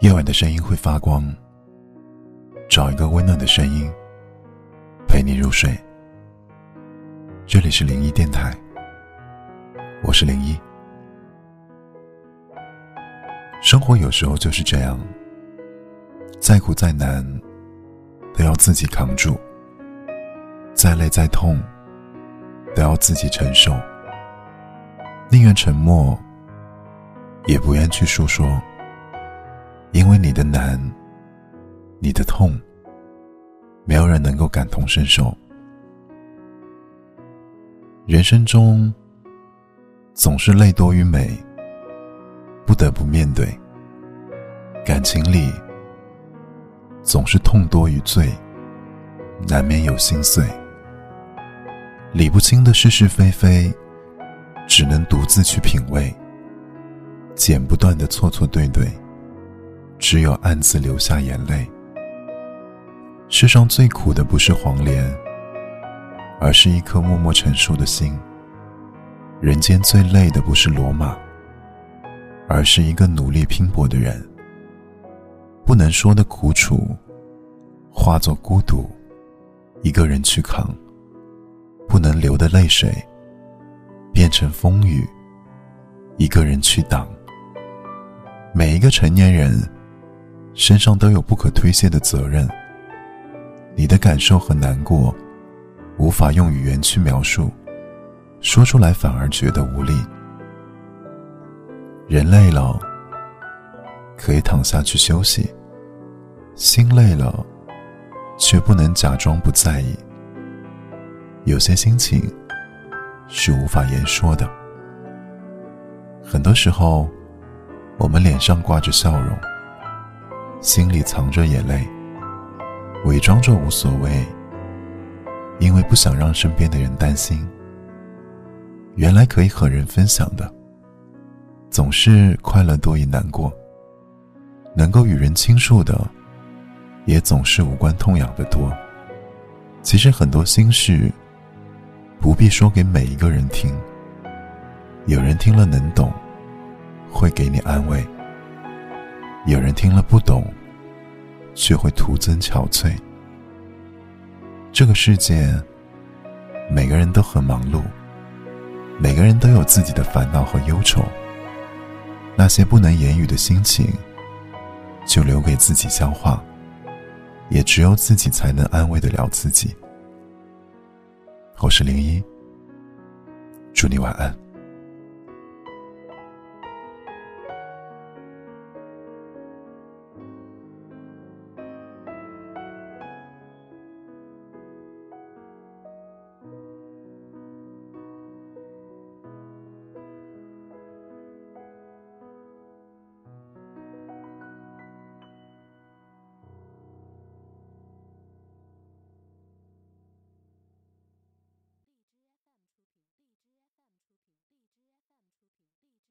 夜晚的声音会发光，找一个温暖的声音陪你入睡。这里是零一电台，我是零一。生活有时候就是这样，再苦再难都要自己扛住，再累再痛都要自己承受，宁愿沉默。也不愿去诉说，因为你的难，你的痛，没有人能够感同身受。人生中总是泪多于美，不得不面对；感情里总是痛多于醉，难免有心碎。理不清的是是非非，只能独自去品味。剪不断的错错对对，只有暗自流下眼泪。世上最苦的不是黄连，而是一颗默默成熟的心。人间最累的不是罗马，而是一个努力拼搏的人。不能说的苦楚，化作孤独，一个人去扛；不能流的泪水，变成风雨，一个人去挡。每一个成年人身上都有不可推卸的责任。你的感受和难过，无法用语言去描述，说出来反而觉得无力。人累了，可以躺下去休息；心累了，却不能假装不在意。有些心情是无法言说的，很多时候。我们脸上挂着笑容，心里藏着眼泪，伪装着无所谓，因为不想让身边的人担心。原来可以和人分享的，总是快乐多于难过；能够与人倾诉的，也总是无关痛痒的多。其实很多心事，不必说给每一个人听，有人听了能懂。会给你安慰。有人听了不懂，却会徒增憔悴。这个世界，每个人都很忙碌，每个人都有自己的烦恼和忧愁。那些不能言语的心情，就留给自己消化，也只有自己才能安慰得了自己。我是零一，祝你晚安。